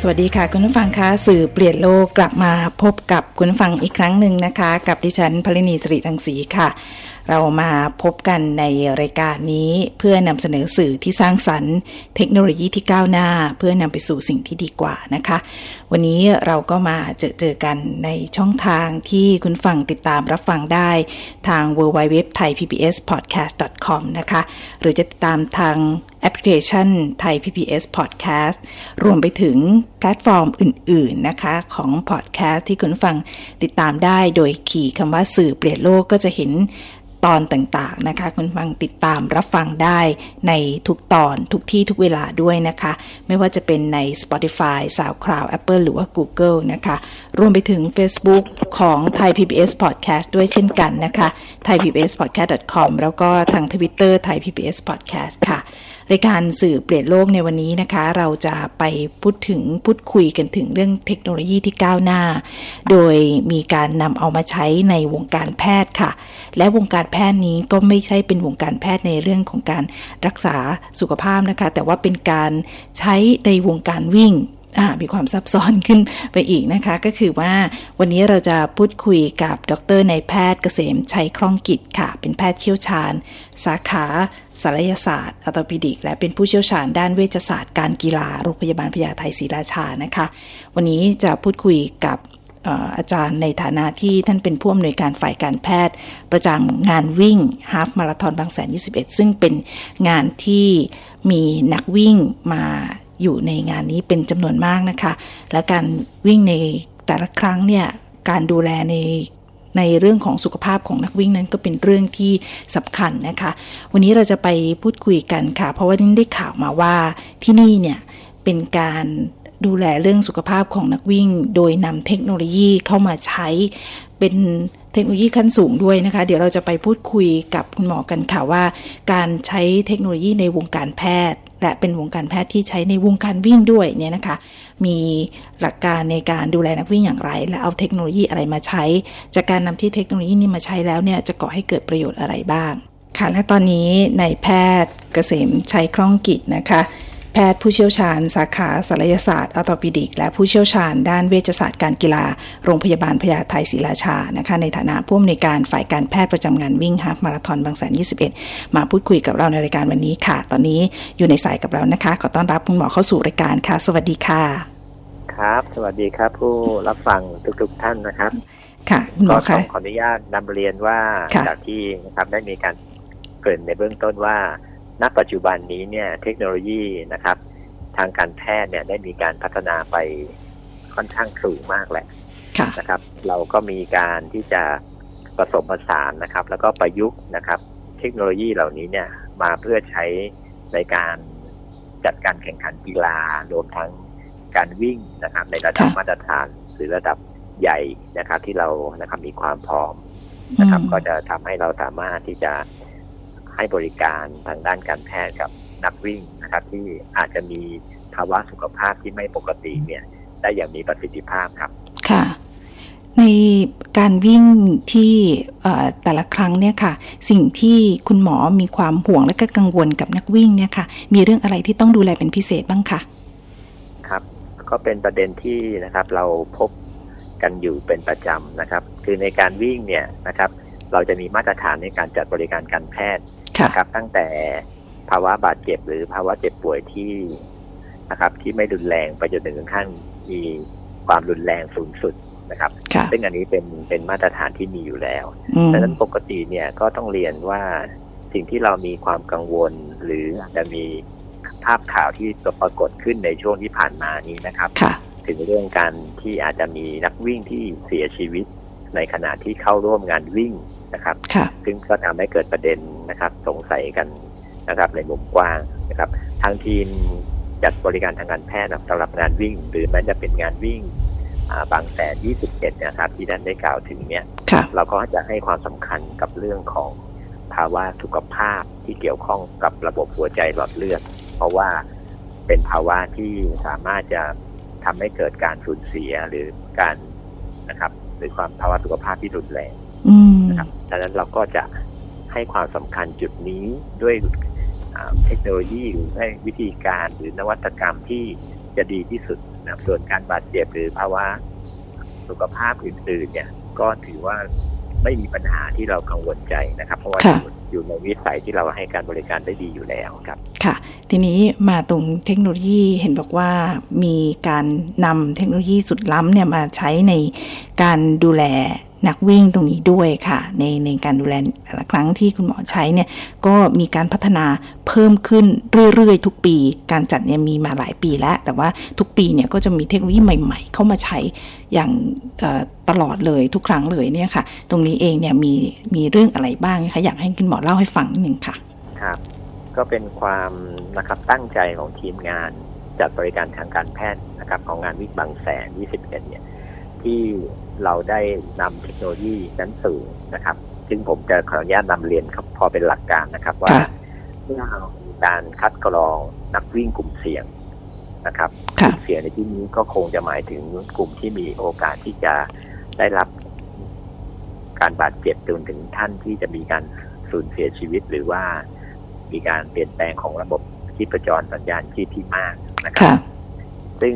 สวัสดีค่ะ คุณผู้ฟังคะสื่อเปลี่ยนโลกกลับมาพบกับคุณผู้ฟังอีกครั้งหนึ่งนะคะ กับดิฉันพลินีสิริรังสีค่ะ เรามาพบกันในรายการนี้เพื่อนำเสนอสื่อที่สร้างสรรค์ เทคโนโลยีที่ก้าวหน้า เพื่อนำไปสู่สิ่งที่ดีกว่านะคะ วันนี้เราก็มาเจอเจอกันในช่องทางที่คุณฟังติดตามรับฟังได้ทาง w w w t h a i PBS podcast com นะคะ หรือจะติดตามทางแอปพลิเคชันไทย PBS Podcast รวมไปถึงแพลตฟอร์มอื่น ๆ นะคะ ของ Podcast ที่คุณฟังติดตามได้โดยขี่คำว่าสื่อเปลี่ยนโลกก็จะเห็น ตอนต่างๆนะคะ คุณฟังติดตามรับฟังได้ในทุกตอนทุกที่ทุกเวลาด้วยนะคะ ไม่ว่าจะเป็นใน Spotify SoundCloud Apple หรือว่า Google นะคะ รวมไปถึง Facebook ของ Thai PBS Podcast ด้วยเช่นกันนะคะ thaipbspodcast.com แล้วก็ทาง Twitter Thai PBS Podcast ค่ะ รายการสื่อเปลี่ยนโลกในวันนี้นะคะ เราจะไปพูดถึงพูดคุยกันถึงเรื่องเทคโนโลยีที่ก้าวหน้า โดยมีการนำเอามาใช้ในวงการแพทย์ค่ะ และวงการแพทย์นี้ก็ไม่ใช่เป็นวงการแพทย์ในเรื่องของการรักษาสุขภาพนะคะ แต่ว่าเป็นการใช้ในวงการวิ่ง มีความซับซ้อนขึ้นไปอีกนะคะ ก็คือว่าวันนี้เราจะพูดคุยกับดรนายแพทย์เกษมชัยคล่องกิจค่ะ เป็นแพทย์เชี่ยวชาญ สาขาศัลยศาสตร์อัตปิดิก และเป็นผู้เชี่ยวชาญด้านเวชศาสตร์การกีฬาโรงพยาบาลพญาไทศรีราชานะคะ วันนี้จะพูดคุยกับอาจารย์ในฐานะที่ท่านเป็นผู้อำนวยการฝ่ายการแพทย์ ประจำงานวิ่งฮาฟมาราธอนบางแสน 21 ซึ่งเป็นงานที่มีนักวิ่งมา อยู่ในงานนี้เป็นจำนวนมากนะคะ และการวิ่งในแต่ละครั้งเนี่ยการดูแลในในเรื่องของสุขภาพของนักวิ่งนั้นก็เป็นเรื่องที่สำคัญนะคะ วันนี้เราจะไปพูดคุยกันค่ะ เพราะว่าได้ข่าวมาว่าที่นี่เนี่ยเป็นการดูแลเรื่องสุขภาพของนักวิ่ง โดยนำเทคโนโลยีเข้ามาใช้เป็นเทคโนโลยีขั้นสูงด้วยนะคะ เดี๋ยวเราจะไปพูดคุยกับคุณหมอกันค่ะว่า การใช้เทคโนโลยีในวงการแพทย์ และเป็นวงการแพทย์ที่ใช้ในวงการวิ่งด้วยเนี่ยนะคะ มีหลักการในการดูแลนักวิ่งอย่างไร และเอาเทคโนโลยีอะไรมาใช้ จากการนำที่เทคโนโลยีนี้มาใช้แล้วเนี่ยจะก่อให้เกิดประโยชน์อะไรบ้างค่ะและตอนนี้ในแพทย์เกษมชัยคล่องกิจนะคะ แพทย์ผู้เชี่ยวชาญ สาขาศัลยศาสตร์ออโตปิดิก และผู้เชี่ยวชาญ ด้านเวชศาสตร์การกีฬา โรงพยาบาลพญาไทศรีราชานะคะในฐานะผู้อำนวยการฝ่ายการแพทย์ประจำงานวิ่งฮาฟมาราธอนบางแสน 21 มาพูดคุยกับเราในรายการวันนี้ค่ะ ตอนนี้อยู่ในสายกับเรานะคะ ขอต้อนรับคุณหมอเข้าสู่รายการค่ะ สวัสดีค่ะ ครับ สวัสดีครับ ผู้รับฟังทุกๆท่านนะครับ ค่ะคุณหมอคะขออนุญาตนำเรียนว่าจากที่นะครับได้มีการเกริ่นในเบื้องต้นว่า ณปัจจุบันนี้เนี่ยเทคโนโลยีนะครับ ทางการแพทย์เนี่ยได้มีการพัฒนาไปค่อนข้างสูงมากแหละนะครับ เราก็มีการที่จะผสมผสานนะครับ แล้วก็ประยุกต์นะครับ เทคโนโลยีเหล่านี้เนี่ยมาเพื่อใช้ในการจัดการแข่งขันกีฬารวมทั้งการวิ่งนะครับ ในระดับมาตรฐานหรือระดับใหญ่นะครับ ที่เรานะครับมีความพร้อมนะครับ ก็จะทำให้เราสามารถที่จะ ให้บริการทางด้านการแพทย์กับนักวิ่งนะครับ ที่อาจจะมีภาวะสุขภาพที่ไม่ปกติเนี่ย ได้อย่างมีประสิทธิภาพครับ ค่ะ ในการวิ่งที่แต่ละครั้งเนี่ยค่ะ สิ่งที่คุณหมอมีความห่วงและก็กังวลกับนักวิ่งเนี่ยค่ะ มีเรื่องอะไรที่ต้องดูแลเป็นพิเศษบ้างคะครับ ก็เป็นประเด็นที่นะครับ เราพบกันอยู่เป็นประจำนะครับ คือในการวิ่งเนี่ยนะครับ เราจะมีมาตรฐานในการจัดบริการการแพทย์ นะครับตั้งแต่ภาวะบาดเจ็บหรือภาวะเจ็บป่วยที่นะครับ ที่ไม่รุนแรงไปจนถึงขั้นมีความรุนแรงสูงสุดนะครับซึ่งอันนี้เป็นเป็นมาตรฐานที่มีอยู่แล้วดังนั้นปกติเนี่ยก็ต้องเรียนว่าสิ่งที่เรามีความกังวล หรืออาจจะมีภาพข่าวที่ปรากฏขึ้นในช่วงที่ผ่านมานี้นะครับถึงเรื่องการที่อาจจะมีนักวิ่งที่เสียชีวิตในขณะที่เข้าร่วมงานวิ่ง นะครับซึ่งก็ทำให้เกิดประเด็นนะครับ สงสัยกันนะครับ ในมุมกว้างนะครับ ทางทีมจัดบริการทางการแพทย์สำหรับงานวิ่ง หรือแม้จะเป็นงานวิ่งบางแสน21นะครับ ที่ท่านได้กล่าวถึงเนี่ยค่ะเราก็จะให้ความสำคัญกับเรื่องของภาวะสุขภาพที่เกี่ยวข้องกับระบบหัวใจหลอดเลือด เพราะว่าเป็นภาวะที่สามารถจะทำให้เกิดการสูญเสียหรือการนะครับ หรือความภาวะสุขภาพที่รุนแรงอืม นะครับดังนั้นเราก็จะให้ความสำคัญจุดนี้ด้วยอ่าเทคโนโลยีหรือให้วิธีการหรือนวัตกรรมที่จะดีที่สุดนะครับส่วนการบาดเจ็บหรือภาวะสุขภาพอื่นๆเนี่ยก็ถือว่าไม่มีปัญหาที่เรากังวลใจนะครับ เพราะว่าค่ะอยู่อยู่ในวิสัยที่เราให้การบริการได้ดีอยู่แล้วครับ ค่ะ ทีนี้มาตรงเทคโนโลยีเห็นบอกว่ามีการนำเทคโนโลยีสุดล้ำเนี่ยมาใช้ในการดูแล นักวิ่งตรงนี้ด้วยค่ะ ในในการดูแลแต่ละครั้งที่คุณหมอใช้เนี่ยก็มีการพัฒนาเพิ่มขึ้นเรื่อยๆ ทุกปี การจัดเนี่ยมีมาหลายปีแล้ว แต่ว่าทุกปีเนี่ยก็จะมีเทคโนโลยีใหม่ ๆ เข้ามาใช้อย่างตลอดเลยทุกครั้งเลยเนี่ยค่ะ ตรงนี้เองเนี่ยมีมีเรื่องอะไรบ้างคะอยากให้คุณหมอเล่าให้ฟังนิดนึงค่ะครับก็เป็นความนะครับตั้งใจของทีมงานจัดบริการทางการแพทย์นะครับของงานวิกบางแสน21เนี่ยที่ เราได้นำเทคโนโลยีนั้นสู่นะครับ ซึ่งผมจะขออนุญาตนำเรียนครับพอเป็นหลักการนะครับ ว่าค่ะเมื่อเรามีการคัดกรองนักวิ่งกลุ่มเสี่ยงนะครับกค่ะลุ่มเสี่ยงในที่นี้ก็คงจะหมายถึงกลุ่มที่มีโอกาสที่จะได้รับการบาดเจ็บจนถึงท่านที่จะมีการสูญเสียชีวิต หรือว่ามีการเปลี่ยนแปลงของระบบชีพจรสัญญาณชีพที่มากนะครับค่ะซึ่ง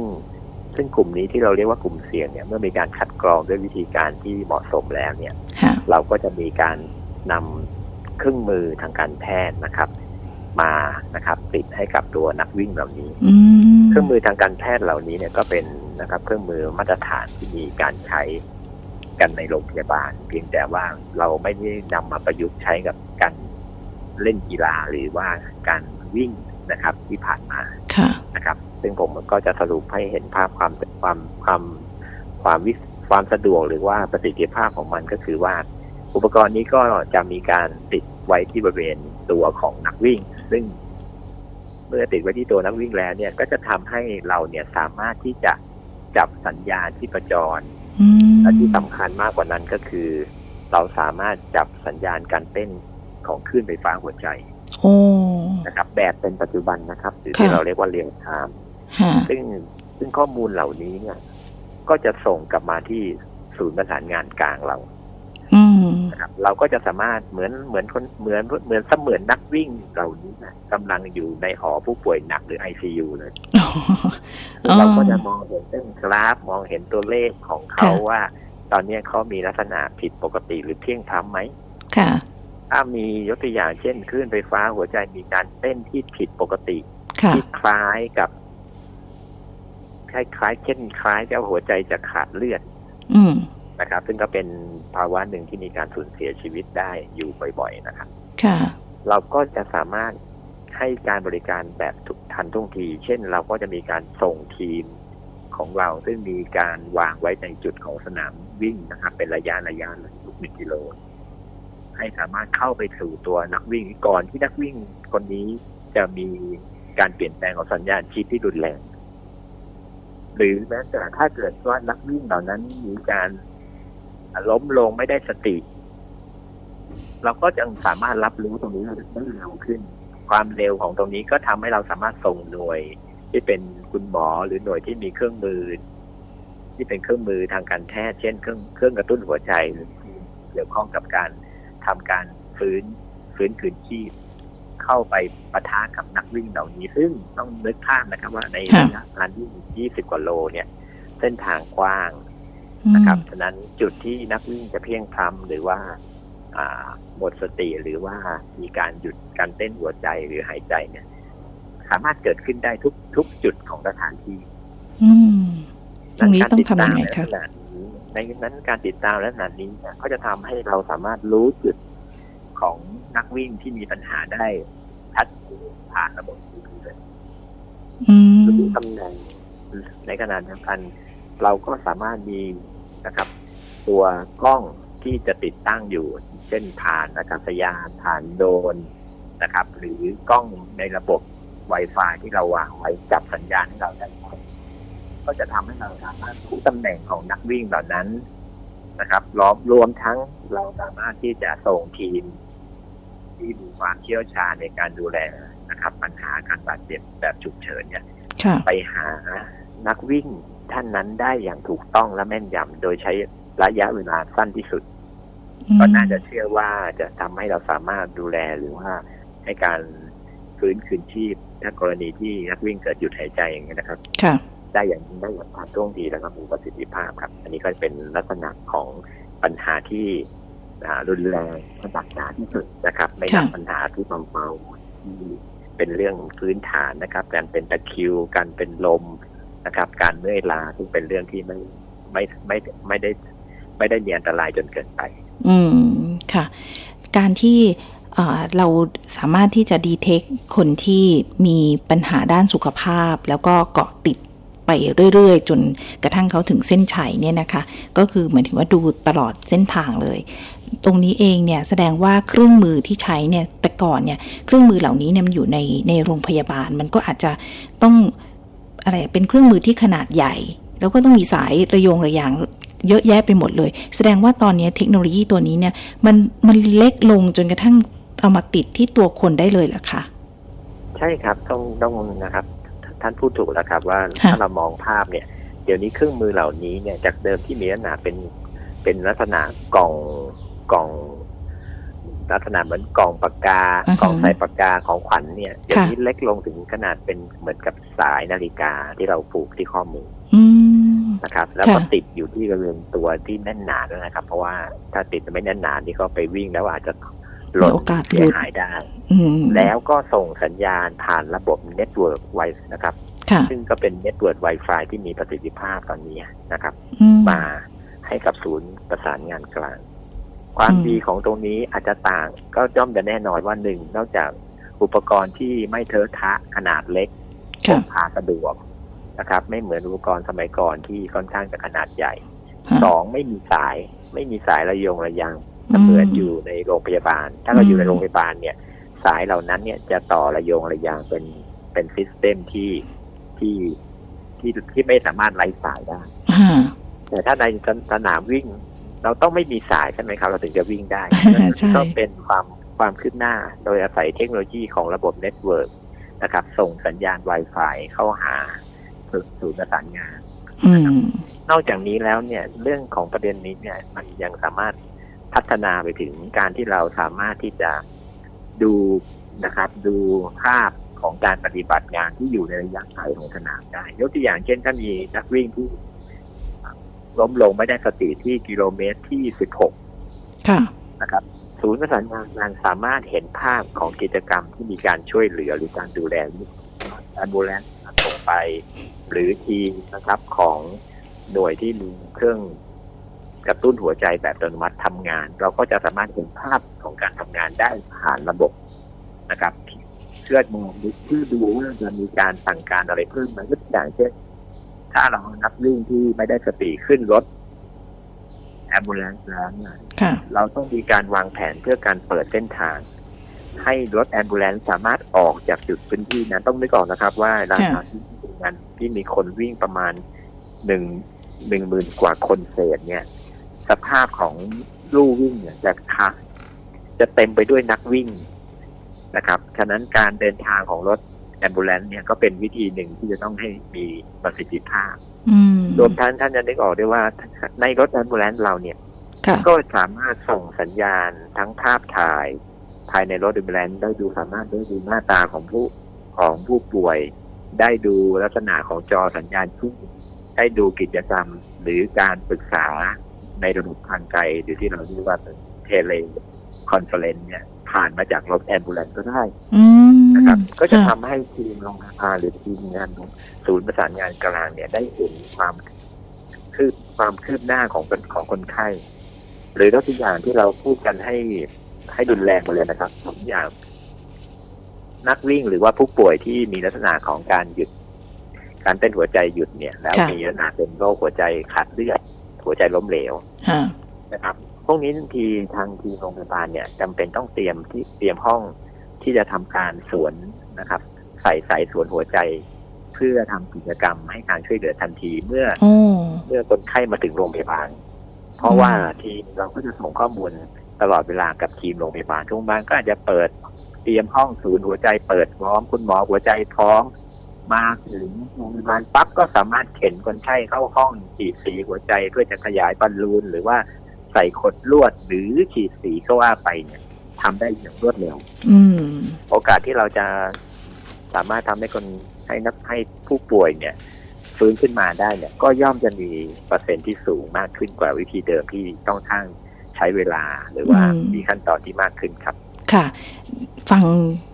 ซึ่งกลุ่มนี้ที่เราเรียกว่ากลุ่มเสี่ยงเนี่ยเมื่อมีการคัดกรองด้วยวิธีการที่เหมาะสมแล้วเนี่ยค่ะเราก็จะมีการนำเครื่องมือทางการแพทย์นะครับ มานะครับ ติดให้กับตัวนักวิ่งเหล่านี้อืมเครื่องมือทางการแพทย์เหล่านี้เนี่ยก็เป็นนะครับ เครื่องมือมาตรฐานที่มีการใช้กันในโรงพยาบาล เพียงแต่ว่าเราไม่ได้นำมาประยุกต์ใช้กับการเล่นกีฬาหรือว่าการวิ่งนะครับที่ผ่านมาค่ะนะครับ ซึ่งผมก็จะสรุปให้เห็นภาพความความความความวิความสะดวกหรือว่าประสิทธิภาพของมันก็คือว่า อุปกรณ์นี้ก็จะมีการติดไว้ที่บริเวณตัวของนักวิ่ง ซึ่ง เมื่อติดไว้ที่ตัวนักวิ่งแล้วเนี่ยก็จะทำให้เราเนี่ยสามารถที่จะจับสัญญาณที่ประจรอืมและที่สำคัญมากกว่านั้นก็คือ เราสามารถจับสัญญาณการเต้นของคลื่นไฟฟ้าหัวใจโอ้นะครับ แบบเป็นปัจจุบันนะครับหรือที่ค่ะเราเรียกว่า real time ฮะ ซึ่งซึ่งข้อมูลเหล่านี้เนี่ย ก็จะส่งกลับมาที่ศูนย์ประสานงานกลางเราอืมนะครับเราก็จะสามารถเหมือนเหมือนคนเหมือนเหมือนเสมือนนักวิ่งเหล่านี้นะกำลังอยู่ในหอผู้ป่วยหนักหรือ ICU เลยอ๋ออ๋อเราก็จะมองเห็นเส้นกราฟมองเห็นตัวเลขของเขาค่ะว่า ตอนนี้เขามีลักษณะผิดปกติหรือเพียงพล้ำไหมค่ะถ้ามียกตัวอย่างเช่นคลื่นไฟฟ้าหัวใจมีการเต้นที่ผิดปกติค่ะที่คล้ายกับ คล้ายๆเช่นคล้ายกับหัวใจจะขาดเลือดอืมนะครับ ซึ่งก็เป็นภาวะหนึ่งที่มีการสูญเสียชีวิตได้อยู่บ่อย ๆ นะครับค่ะ เราก็จะสามารถให้การบริการแบบทุกทันท่วงที เช่น เราก็จะมีการส่งทีมของเราซึ่งมีการวางไว้ในจุดของสนามวิ่งนะครับ เป็นระยะระยะทุกหนึ่งกิโล ให้สามารถเข้าไปสู่ตัวนักวิ่งก่อนที่นักวิ่งคนนี้จะมีการเปลี่ยนแปลงของสัญญาณชีพที่รุนแรง หรือแม้แต่ถ้าเกิดว่านักวิ่งเหล่านั้นมีการล้มลงไม่ได้สติ เราก็จะสามารถรับรู้ตรงนี้ได้เร็วขึ้น ความเร็วของตรงนี้ก็ทำให้เราสามารถส่งหน่วย ที่เป็นคุณหมอหรือหน่วยที่มีเครื่องมือ ที่เป็นเครื่องมือทางการแพทย์เช่นเครื่องเครื่องกระตุ้นหัวใจหรือที่เกี่ยวข้องกับการทำการฟื้นฟื้นคืนชีพ เข้าไปปะทะกับนักวิ่งเหล่านี้ ซึ่งต้องนึกภาพนะครับว่าในค่ะระยะการวิ่ง20 กว่าโลเนี่ย เส้นทางกว้างอืมนะครับฉะนั้นจุดที่นักวิ่งจะเพียงพล้ำหรือว่าอ่าหมดสติหรือว่ามีการหยุดการเต้นหัวใจหรือหายใจเนี่ย สามารถเกิดขึ้นได้ทุกทุกจุดของสถานที่อืมตรงนี้ต้องทำยังไงกาคะรติดตามในลักษณะนี้ในนั้นการติดตามลักษณะนี้เนี่ยก็จะทำให้เราสามารถรู้จุด ของนักวิ่งที่มีปัญหาได้ชัดเจนผ่านระบบมือถือเลยอืมรู้ตำแหน่งในขณะเดียวกัน เราก็สามารถมีนะครับ ตัวกล้องที่จะติดตั้งอยู่ เช่นผ่านอากาศยานผ่านโดรนนะครับ หรือกล้องในระบบ Wi-Fi ที่เราวางไว้จับสัญญาณให้เราได้ก็จะทำให้เราสามารถรู้ตำแหน่งของนักวิ่งเหล่านั้นนะครับรวมรวมทั้งเราสามารถที่จะส่งทีม ที่มีความเชี่ยวชาญในการดูแลนะครับ ปัญหาการบาดเจ็บแบบฉุกเฉินเนี่ยค่ะไปหานักวิ่งท่านนั้นได้อย่างถูกต้องและแม่นยำโดยใช้ระยะเวลาสั้นที่สุด ก็น่าจะเชื่อว่าจะทำให้เราสามารถดูแลหรือว่าให้การฟื้นคืนชีพ ถ้ากรณีที่นักวิ่งเกิดหยุดหายใจอย่างนี้ยนะครับค่ะได้อย่างได้อย่างทันท่วงทีแล้วก็มีประสิทธิภาพครับ อันนี้ก็เป็นลักษณะของปัญหาที่อ่า รุนแรงระดับหนาที่สุดนะครับ ไม่นับค่ะปัญหาที่เบาๆที่เป็นเรื่องพื้นฐานนะครับ การเป็นตะคริว การเป็นลมนะครับ การเมื่อยล้าซึ่งเป็นเรื่องที่ไม่ไม่ไม่ไม่ได้ไม่ได้มีอันตรายจนเกินไป อืมค่ะ การที่เอ่อเราสามารถที่จะดีเทคคนที่มีปัญหาด้านสุขภาพ แล้วก็เกาะติดไปเรื่อยๆ จนกระทั่งเขาถึงเส้นชัยเนี่ยนะคะ ก็คือเหมือนถึงว่าดูตลอดเส้นทางเลย ตรงนี้เองเนี่ยแสดงว่าเครื่องมือที่ใช้เนี่ยแต่ก่อนเนี่ยเครื่องมือเหล่านี้เนี่ยมันอยู่ในในโรงพยาบาล มันก็อาจจะต้องอะไรเป็นเครื่องมือที่ขนาดใหญ่ แล้วก็ต้องมีสายระโยงระยางเยอะแยะไปหมดเลย แสดงว่าตอนนี้เทคโนโลยีตัวนี้เนี่ยมันมันเล็กลงจนกระทั่งเอามาติดที่ตัวคนได้เลยเหรอคะใช่ครับต้องต้องนะครับ ท่านพูดถูกแล้วครับ ว่าค่ะถ้าเรามองภาพเนี่ย เดี๋ยวนี้เครื่องมือเหล่านี้เนี่ยจากเดิมที่มีลักษณะเป็นเป็นลักษณะกล่อง กล่องลักษณะเหมือนกล่องปากกาอือฮึกล่องใส่ปากกาของขวัญเนี่ยเดี๋ยวค่ะนี้เล็กลงถึงขนาดเป็นเหมือนกับสายนาฬิกาที่เราผูกที่ข้อมืออืมนะครับ แล้วค่ะก็ติดอยู่ที่บริเวณตัวที่แน่นหนาด้วยนะครับ เพราะว่าถ้าติดไม่แน่นหนาที่เขาไปวิ่งแล้วอาจจะหมีล่นโอกาสหเสีลุยดหายได้อืมแล้วก็ส่งสัญญาณผ่านระบบเน็ตเวิร์กไวนะครับค่ะซึ่งก็เป็นเน็ตเวิร์ก Wi-Fi ที่มีประสิทธิภาพตอนนี้นะครับอืมมาให้กับศูนย์ประสานงานกลาง ความอืมดีของตรงนี้อาจจะต่างก็ย่อมจะแน่นอนว่าหนึ่งนอกจากอุปกรณ์ที่ไม่เทอะทะขนาดเล็กพค่ะกพาสะดวกนะครับ ไม่เหมือนอุปกรณ์สมัยก่อนที่ค่อนข้างจะขนาดใหญ่ค่ะสองไม่มีสาย ไม่มีสายระโยงระยางเสมือนอยู่ในโรงพยาบาล ถ้าเราอยู่ในโรงพยาบาลเนี่ย สายเหล่านั้นเนี่ยจะต่อระโยงระยางเป็นเป็น system ที่ที่ที่ที่ไม่สามารถไร้สายได้อ่าแต่ถ้าในสนามวิ่ง เราต้องไม่มีสายใช่ไหมครับ เราถึงจะวิ่งได้ใช่ก็เป็นความความคืบหน้า โดยอาศัยเทคโนโลยีของระบบ network นะครับ ส่งสัญญาณ Wi-Fi เข้าหาศูนย์ประสานงานอืมนอกจากนี้แล้วเนี่ยเรื่องของประเด็นนี้เนี่ย มันยังสามารถพัฒนาไปถึงการที่เราสามารถที่จะดูนะครับ ดูภาพของการปฏิบัติงานที่อยู่ในระยะไกลของสนามได้ ยกตัวอย่างเช่นถ้ามีนักวิ่งที่ ล้มลงไม่ได้สติที่กิโลเมตรที่ 16ค่ะนะครับ ศูนย์ประสานงานงานสามารถเห็นภาพของกิจกรรมที่มีการช่วยเหลือหรือการดูแลambulance ส่งไป หรือทีมนะครับของหน่วยที่มีเครื่องกระตุ้นหัวใจแบบอัตโนมัติทำงาน เราก็จะสามารถเห็นภาพของการทำงานได้ผ่านระบบนะครับเพื่อมองเพื่อดูว่าจะมีการสั่งการอะไรเพิ่มไหมยกตัวอย่างเช่น ถ้าเรานักวิ่งที่ไม่ได้สติขึ้นรถ ambulance แล้วเนี่ยค่ะเราต้องมีการวางแผนเพื่อการเปิดเส้นทาง ให้รถ ambulance สามารถออกจากจุดพื้นที่นั้นต้องนึกออกนะครับ ว่าราคาที่งานที่มีคนวิ่งประมาณหนึ่งหนึ่งหมื่นกว่าคนเศษเนี่ย สภาพของลู่วิ่งเนี่ยจะคึกจะเต็มไปด้วยนักวิ่งนะครับ ฉะนั้นการเดินทางของรถ ambulance เนี่ยก็เป็นวิธีหนึ่งที่จะต้องให้มีประสิทธิภาพอืมรวมทั้งท่านจะนึกออกด้วยว่าในรถ ambulance เราเนี่ยค่ะก็สามารถส่งสัญญาณทั้งภาพถ่าย ภายในรถ ambulance ได้ดูสามารถได้ดูหน้าตาของผู้ของผู้ป่วย ได้ดูลักษณะของจอสัญญาณที่ได้ดูกิจกรรมหรือการปรึกษาในระบบทางไกลหรือที่เราเรียกว่า teleconference เนี่ยผ่านมาจากรถ ambulance ก็ได้อืม นะครับ ก็จะค่ทำให้ทีมโรงพยาบาลหรือทีมงานของศูนย์ประสานงานกลางเนี่ยได้เห็นความคืบความคืบหน้าของคนของคนไข้ หรือยกตัวอย่างที่เราพูดกันให้ให้ดุนแรงมาเลยนะครับสมอย่างนักวิ่งหรือว่าผู้ป่วยที่มีลักษณะของการหยุด การเต้นหัวใจหยุดเนี่ย แล้วค่ะมีลักษณะเป็นโรคหัวใจขาดเลือดหัวใจล้มเหลวค่ะนะครับ พวกนี้ทีทางทีมโรงพยาบาลเนี่ยจำเป็นต้องเตรียมที่เตรียมห้อง ที่จะทำการสวนนะครับ ใส่สายสวนหัวใจ เพื่อทำกิจกรรมให้การช่วยเหลือทันทีเมื่อโอ้เมื่อคนไข้มาถึงโรงพยาบาล เพราะว่าทีมเราก็จะส่งข้อมูลตลอดเวลากับทีมโรงพยาบาลโรงพยาบาลก็อาจจะเปิดเตรียมห้องศูนย์หัวใจเปิดพร้อมคุณหมอหัวใจพร้อมมาถึงโรงพยาบาลปั๊บก็สามารถเข็นคนไข้เข้าห้องฉีดสีหัวใจเพื่อจะขยายบอลลูนหรือว่าใส่ขดลวดหรือฉีดสีก็ว่าไปเนี่ย ทำได้อย่างรวดเร็วอืมโอกาสที่เราจะสามารถทำให้คนให้นักให้ผู้ป่วยเนี่ย ฟื้นขึ้นมาได้เนี่ย ก็ย่อมจะมีเปอร์เซ็นต์ที่สูงมากขึ้นกว่าวิธีเดิมที่ต้องทั้งใช้เวลาหรือว่าอืมมีขั้นตอนที่มากขึ้นครับ ค่ะ ฟัง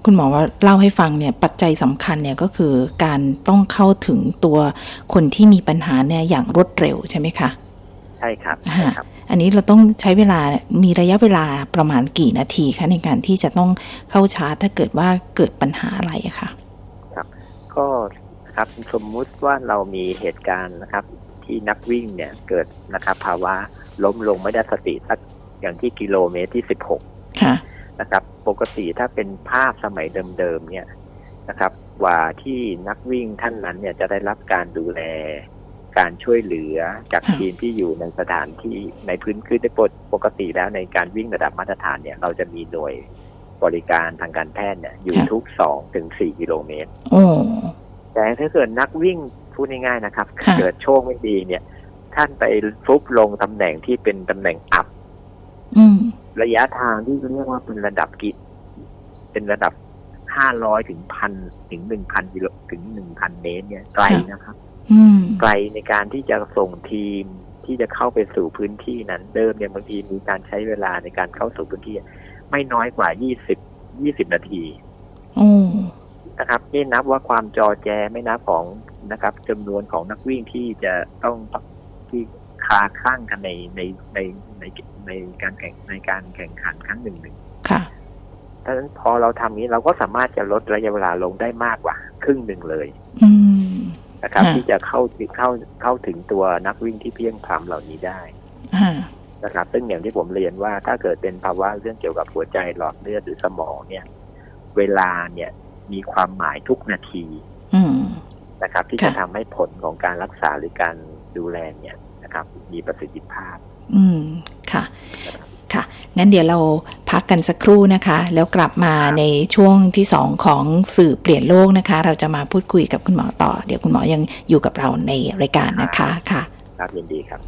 คุณหมอว่าเล่าให้ฟังเนี่ย ปัจจัยสำคัญเนี่ยก็คือการต้องเข้าถึงตัวคนที่มีปัญหาเนี่ยอย่างรวดเร็วใช่ไหมคะ ใช่ครับอ่าใช่ครับ อันนี้เราต้องใช้เวลา มีระยะเวลาประมาณกี่นาทีคะในการที่จะต้องเข้าชาร์จถ้าเกิดว่าเกิดปัญหาอะไรอะค่ะก็ครับสมมุติว่าเรามีเหตุการณ์นะครับ ที่นักวิ่งเนี่ยเกิดนะครับภาวะล้มลงไม่ได้สติสักอย่างที่กิโลเมตรที่สิบหกค่ะนะครับ ปกติถ้าเป็นภาพสมัยเดิมๆเนี่ยนะครับกว่าที่นักวิ่งท่านนั้นเนี่ยจะได้รับการดูแล การช่วยเหลือจากค่ะทีมที่อยู่ในสถานที่ในพื้นคือในปกปกติแล้วในการวิ่งระดับมาตรฐานเนี่ยเราจะมีหน่วยบริการทางการแพทย์เนี่ยอยู่ทุกสองถึงสี่กิโลเมตรโอ้แต่ถ้าเกิดนักวิ่งพูดง่ายๆนะครับค่ะเกิดโชคไม่ดีเนี่ย ท่านไปฟุบลงตำแหน่งที่เป็นตำแหน่งอับอืมระยะทางที่เรียกว่าเป็นระดับกิเป็นระดับห้าร้อยถึงพันถึงหนึ่งพันกิโลถึงหนึ่งพันเมตรเนี่ยไกลนะครับอืม ไกลในการที่จะส่งทีมที่จะเข้าไปสู่พื้นที่นั้นเดิมเนี่ยบางทีมีการใช้เวลาในการเข้าสู่พื้นที่ ไม่น้อยกว่ายี่สิบยี่สิบนาทีโอ้นะครับนี่นับว่าความจอแจไม่นับของนะครับจำนวนของนักวิ่งที่จะต้องที่คาข้างกันในในในในในการแข่งในการแข่งขันครั้งหนึ่งหนึ่งค่ะดังนั้นพอเราทำนี้เราก็สามารถจะลดระยะเวลาลงได้มากกว่า ครึ่งหนึ่งเลย อืม นะครับค่ะที่จะเข้าเข้าเข้าถึงตัวนักวิ่งที่เพียงพร้ำเหล่านี้ได้อ่านะครับซึ่งอย่างที่ผมเรียนว่าถ้าเกิดเป็นภาวะเรื่องเกี่ยวกับหัวใจหลอดเลือดหรือสมองเนี่ย เวลาเนี่ยมีความหมายทุกนาทีอืมนะครับ ที่ค่ะจะทำให้ผลของการรักษาหรือการดูแลเนี่ยนะครับ มีประสิทธิภาพ อืมค่ะ ค่ะ งั้นเดี๋ยวเราพักกันสักครู่นะคะ แล้วกลับมาในช่วงที่ 2 ของสื่อเปลี่ยนโลกนะคะ เราจะมาพูดคุยกับคุณหมอต่อ เดี๋ยวคุณหมอยังอยู่กับเราในรายการนะคะค่ะครับยินดีครับ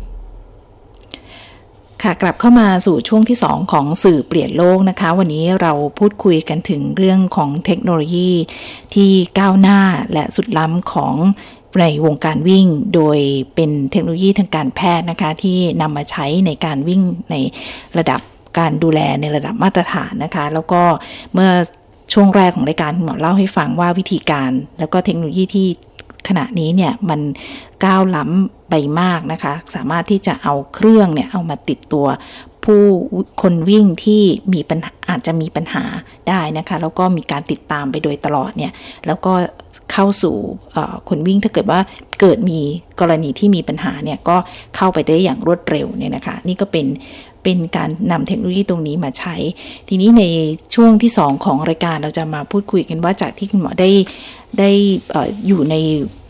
ค่ะกลับเข้ามาสู่ช่วงที่ 2 ของสื่อเปลี่ยนโลกนะคะ วันนี้เราพูดคุยกันถึงเรื่องของเทคโนโลยีที่ก้าวหน้าและสุดล้ำของในวงการวิ่งโดยเป็นเทคโนโลยีทางการแพทย์นะคะ ที่นำมาใช้ในการวิ่งในระดับการดูแลในระดับมาตรฐานนะคะ แล้วก็เมื่อช่วงแรกของรายการหมอเล่าให้ฟังว่าวิธีการแล้วก็เทคโนโลยีที่ขณะนี้เนี่ยมันก้าวล้ำไปมากนะคะ สามารถที่จะเอาเครื่องเนี่ยเอามาติดตัวผู้คนวิ่งที่มีปัญหาอาจจะมีปัญหาได้นะคะ แล้วก็มีการติดตามไปโดยตลอดเนี่ย แล้วก็ เข้าสู่คนวิ่งถ้าเกิดว่าเกิดมีกรณีที่มีปัญหาเนี่ยก็เข้าไปได้อย่างรวดเร็วเนี่ยนะคะ นี่ก็เป็นเป็นการนำเทคโนโลยีตรงนี้มาใช้ ทีนี้ในช่วงที่ 2 ของรายการเราจะมาพูดคุยกันว่าจากที่คุณหมอได้ได้อออยู่ใน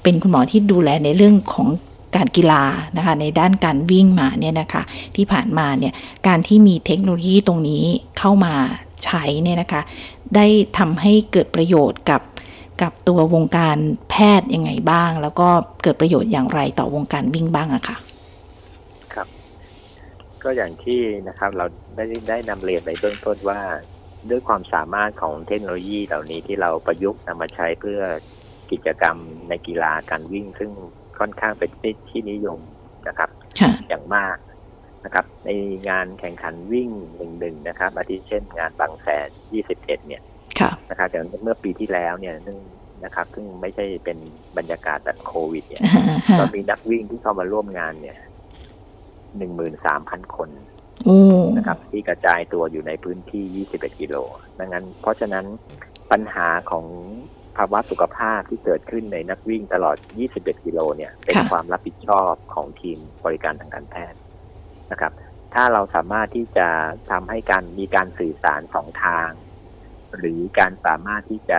เป็นคุณหมอที่ดูแลในเรื่องของการกีฬานะคะในด้านการวิ่งมาเนี่ยนะคะที่ผ่านมาเนี่ยการที่มีเทคโนโลยีตรงนี้เข้ามาใช้เนี่ยนะคะได้ทำให้เกิดประโยชน์กับ กับตัววงการแพทย์ยังไงบ้าง แล้วก็เกิดประโยชน์อย่างไรต่อวงการวิ่งบ้างอะค่ะ ครับ ก็อย่างที่นะครับ เราได้ได้นำเรียนไปเบื้องต้นว่าด้วยความสามารถของเทคโนโลยีเหล่านี้ที่เราประยุกต์นำมาใช้เพื่อกิจกรรมในกีฬาการวิ่ง ซึ่งค่อนข้างเป็นที่นิยมนะครับอย่างมากนะครับ ในงานแข่งขันวิ่งหนึ่งหนึ่งนะครับอาทิเช่นงานบางแสน21เอ็ดเนี่ย นะครับอย่างเมื่อปีที่แล้วเนี่ยซึ่งนะครับซึ่งไม่ใช่เป็นบรรยากาศแบบโควิดเนี่ยก็มีนักวิ่งที่เข้ามาร่วมงานเนี่ยหนึ่งหมื่นสามพันคนโอ้นะครับ ที่กระจายตัวอยู่ในพื้นที่ 21 กิโล ดังนั้น เพราะฉะนั้นปัญหาของภาวะสุขภาพที่เกิดขึ้นในนักวิ่งตลอด 21 กิโลเนี่ย เป็นความรับผิดชอบของทีมบริการทางการแพทย์นะครับ ถ้าเราสามารถที่จะทำให้การมีการสื่อสารสองทาง หรือการสามารถที่จะ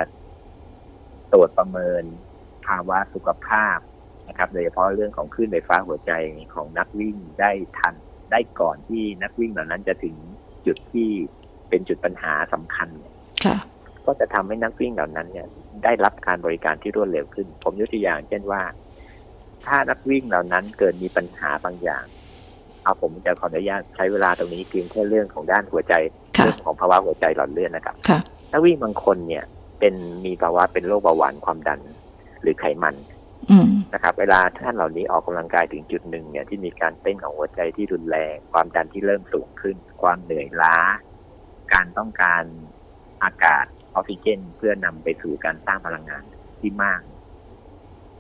ตรวจประเมินภภาวะสุขภาพนะครับโดยเฉพาะเรื่องของคลื่นไฟฟ้าหัวใจของนักวิ่งได้ทันได้ก่อนที่นักวิ่งเหล่านั้นจะถึงจุดที่เป็นจุดปัญหาสำคัญเนี่ยค่ะก็จะทำให้นักวิ่งเหล่านั้นเนี่ย ได้รับการบริการที่รวดเร็วขึ้น ผมยกตัวอย่าง เช่นว่า ถ้านักวิ่งเหล่านั้นเกิดมีปัญหาบางอย่าง เอาผมจะขออนุญาตใช้เวลาตรงนี้เพียงแค่เรื่องของด้านหัวใจค่ะเรื่องของภาวะหัวใจหลอดเลือดนะครับค่ะ นักวิ่งบางคนเนี่ย เป็นมีภาวะเป็นโรคเบาหวานความดันหรือไขมันอืมนะครับ เวลาท่านเหล่านี้ออกกำลังกายถึงจุดหนึ่งเนี่ยที่มีการเต้นของหัวใจที่รุนแรง ความดันที่เริ่มสูงขึ้น ความเหนื่อยล้า การต้องการอากาศออกซิเจน เพื่อนำไปสู่การสร้างพลังงานที่มาก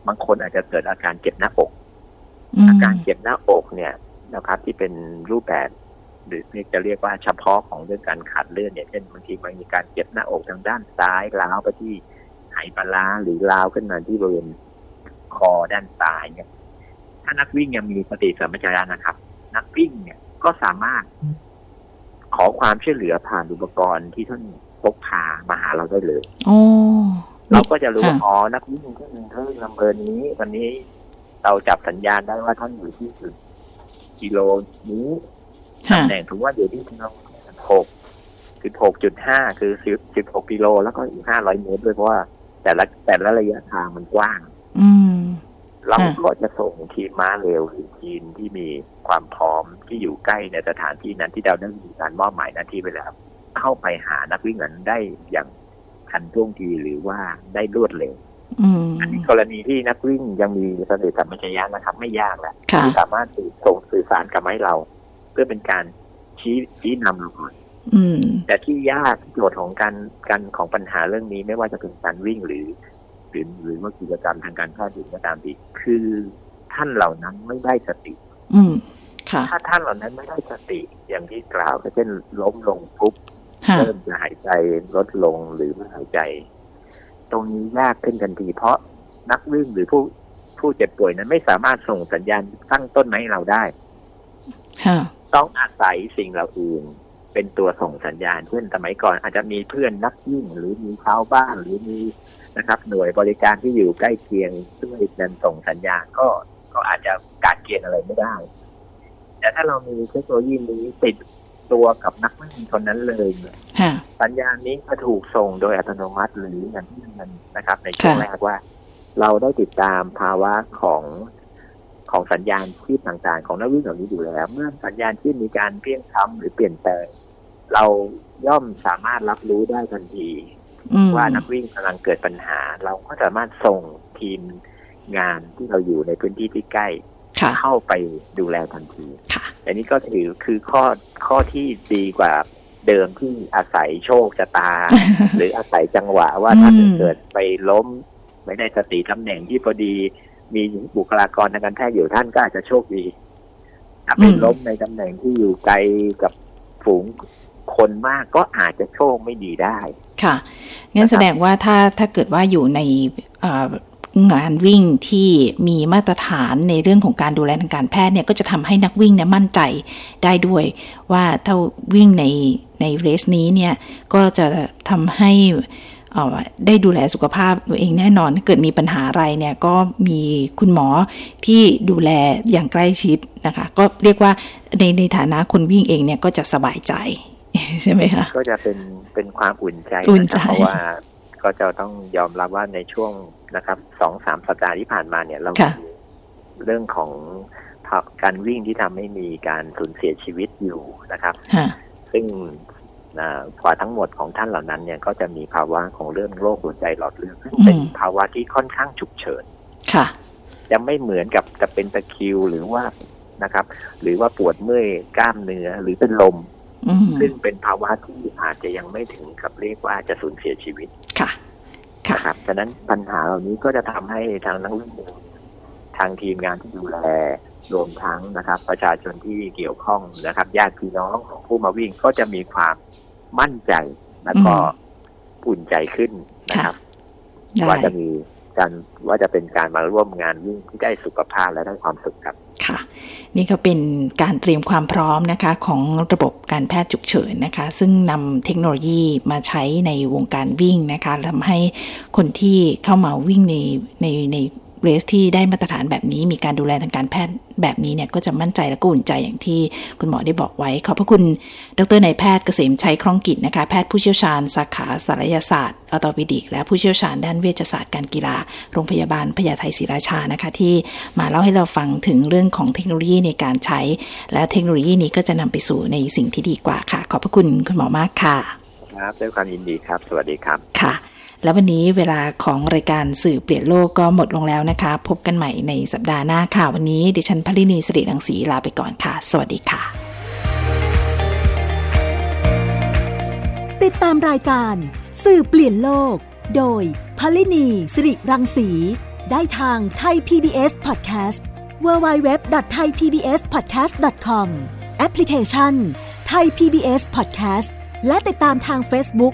บางคนอาจจะเกิดอาการเจ็บหน้าอกอืมอาการเจ็บหน้าอกเนี่ยนะครับ ที่เป็นรูปแบบ หรือจะเรียกว่าเฉพาะของเรื่องการขาดเลือดเนี่ยเช่นบางทีมันมีการเจ็บหน้าอกทางด้านซ้ายล้าวไปที่ไหปลาร้าหรือล้าวขึ้นมาที่บริเวณคอด้านซ้ายเนี่ย ถ้านักวิ่งยังมีสติสัมปชัญญะนะครับ นักวิ่งเนี่ยก็สามารถ ขอความช่วยเหลือผ่านอุปกรณ์ที่ท่านพกพามาหาเราได้เลยโอ้เราก็จะรู้ว่าค่ะอ๋อนักวิ่งท่านเท่าลำเบอร์นี้ วันนี้เราจับสัญญาณได้ว่าท่านอยู่ที่จุดกิโลนี้ค่ะ ตำแหน่งถือว่าอยู่ที่กิโลหกสิบหกจุดห้าคือสิบสิบหกกิโลแล้วก็อีกห้าร้อยเมตรด้วยเพราะว่าแต่ละแต่ละระยะทางมันกว้าง อืมเราค่ะก็จะส่งทีมม้าเร็วหรือทีมที่มีความพร้อมที่อยู่ใกล้ในสถานที่นั้นที่เราได้มีการมอบหมายหน้าที่ไปแล้ว เข้าไปหานักวิ่งนั้นได้อย่างทันท่วงทีหรือว่าได้รวดเร็วอืมอันนี้กรณีที่นักวิ่งยังมีสติสัมปชัญญะนะครับ ไม่ยากแหละค่ะที่สามารถส่งสื่อสารกลับมาให้เรา เพื่อเป็นการชี้ชี้นำเราก่อนอืมแต่ที่ยากที่โจทย์ของการการของปัญหาเรื่องนี้ไม่ว่าจะเป็นการวิ่งหรือ หรือหรือว่ากิจกรรมทางการแพทย์อื่นก็ตามทีคือท่านเหล่านั้นไม่ได้สติ อืมค่ะถ้าท่านเหล่านั้นไม่ได้สติอย่างที่กล่าวก็เช่นล้มลงปุ๊บค่ะเริ่มจะหายใจลดลงหรือไม่หายใจ ตรงนี้ยากขึ้นทันทีเพราะนักวิ่งหรือผู้ผู้เจ็บป่วยนั้นไม่สามารถส่งสัญญาณตั้งต้นมาให้เราได้ค่ะ ต้องอาศัยสิ่งเหล่าอื่นเป็นตัวส่งสัญญาณเช่นสมัยก่อนอาจจะมีเพื่อนนักวิ่ง หรือมีชาวบ้านหรือมีนะครับ หน่วยบริการที่อยู่ใกล้เคียงช่วยกันส่งสัญญาณก็ก็อาจจะการเกณฑ์อะไรไม่ได้ แต่ถ้าเรามีเทคโนโลยีนี้ติดตัวกับนักวิ่งคนนั้นเลยเนี่ยค่ะสัญญาณนี้จะถูกส่งโดยอัตโนมัติหรืออย่างที่มันนะครับ ในช่วงค่ะแรกว่า เราได้ติดตามภาวะของ ของสัญญาณชีพต่างๆ ของนักวิ่งเหล่านี้อยู่แล้ว เมื่อสัญญาณชีพมีการเปลี่ยนซ้ำหรือเปลี่ยนแปลงเราย่อมสามารถรับรู้ได้ทันทีอืมว่านักวิ่งกำลังเกิดปัญหา เราก็สามารถส่งทีมงานที่เราอยู่ในพื้นที่ที่ใกล้ค่ะเข้าไปดูแลทันทีค่ะอันนี้ก็ถือคือข้อข้อที่ดีกว่าเดิมที่อาศัยโชคชะตา หรืออาศัยจังหวะว่าถ้าอืมเกิดไปล้ม ไม่ได้สติตำแหน่งที่พอดี มีบุคลากรทางการแพทย์อยู่ท่านก็อาจจะโชคดีถ้าไปล้มในตำแหน่งที่อยู่ไกลกับฝูงคนมากก็อาจจะโชคไม่ดีได้ ค่ะ งั้นแสดงว่าถ้าถ้าเกิดว่าอยู่ในเอ่องานวิ่งที่มีมาตรฐานในเรื่องของการดูแลทางการแพทย์เนี่ยก็จะทำให้นักวิ่งเนี่ยมั่นใจได้ด้วย ว่าถ้าวิ่งในในเรสนี้เนี่ยก็จะทำให้เอ่อ ได้ดูแลสุขภาพตัวเองแน่นอน ถ้าเกิดมีปัญหาอะไรเนี่ยก็มีคุณหมอที่ดูแลอย่างใกล้ชิดนะคะ ก็เรียกว่าในในฐานะคนวิ่งเองเนี่ยก็จะสบายใจใช่ไหมคะก็จะเป็นเป็นความอุ่นใจอุ่นใจนะครับเพราะว่าก็จะต้องยอมรับว่าในช่วงนะครับสองสามสัปดาห์ที่ผ่านมาเนี่ยเราค่ะมีเรื่องของการวิ่งที่ทำให้มีการสูญเสียชีวิตอยู่นะครับค่ะซึ่ง อ่ากว่าทั้งหมดของท่านเหล่านั้นเนี่ยก็จะมีภาวะของเรื่องโรคหัวใจหลอดเลือดซึ่งเป็นอืมภาวะที่ค่อนข้างฉุกเฉินค่ะจะไม่เหมือนกับจะเป็นตะคริวหรือว่านะครับ หรือว่าปวดเมื่อยกล้ามเนื้อหรือเป็นลมอืมซึ่งเป็นภาวะที่อาจจะยังไม่ถึงกับเรียกว่าจะสูญเสียชีวิตค่ะค่ะนะครับฉะนั้นปัญหาเหล่านี้ก็จะทำให้ทางนักวิ่งเองทางทีมงานที่ดูแลรวมทั้งนะครับ ประชาชนที่เกี่ยวข้องนะครับญาติพี่น้องของผู้มาวิ่งก็จะมีความ มั่นใจแล้วก็อืมอุ่นใจขึ้นนะครับได้ว่าจะมีการว่าจะเป็นการมาร่วมงานวิ่งที่ได้สุขภาพและได้ความสุขครับค่ะค่ะ นี่ก็เป็นการเตรียมความพร้อมนะคะ ของระบบการแพทย์ฉุกเฉินนะคะ ซึ่งนำเทคโนโลยีมาใช้ในวงการวิ่งนะคะทำให้คนที่เข้ามาวิ่งในในใน เรสที่ได้มาตรฐานแบบนี้ มีการดูแลทางการแพทย์แบบนี้เนี่ยก็จะมั่นใจและก็อุ่นใจอย่างที่คุณหมอได้บอกไว้ ขอบพระคุณดรนายแพทย์เกษมชัยคล่องกิจนะคะแพทย์ผู้เชี่ยวชาญสาขาศัลยศาสตร์ออโตปิดิก และผู้เชี่ยวชาญด้านเวชศาสตร์การกีฬา โรงพยาบาลพญาไทศรีราชานะคะที่มาเล่าให้เราฟังถึงเรื่องของเทคโนโลยีในการใช้ และเทคโนโลยีนี้ก็จะนำไปสู่ในสิ่งที่ดีกว่าค่ะ ขอบพระคุณคุณหมอมากค่ะ ครับด้วยความยินดีครับ สวัสดีครับค่ะ แล้ววันนี้เวลาของรายการสื่อเปลี่ยนโลกก็หมดลงแล้วนะคะ พบกันใหม่ในสัปดาห์หน้าค่ะ วันนี้ดิฉันพลินีสิริรังสีลาไปก่อนค่ะ สวัสดีค่ะ ติดตามรายการสื่อเปลี่ยนโลก โดยพลินีสิริรังสีได้ทางไทย PBS Podcast www.thaipbspodcast.com แอปพลิเคชัน Thai PBS Podcast และติดตามทาง Facebook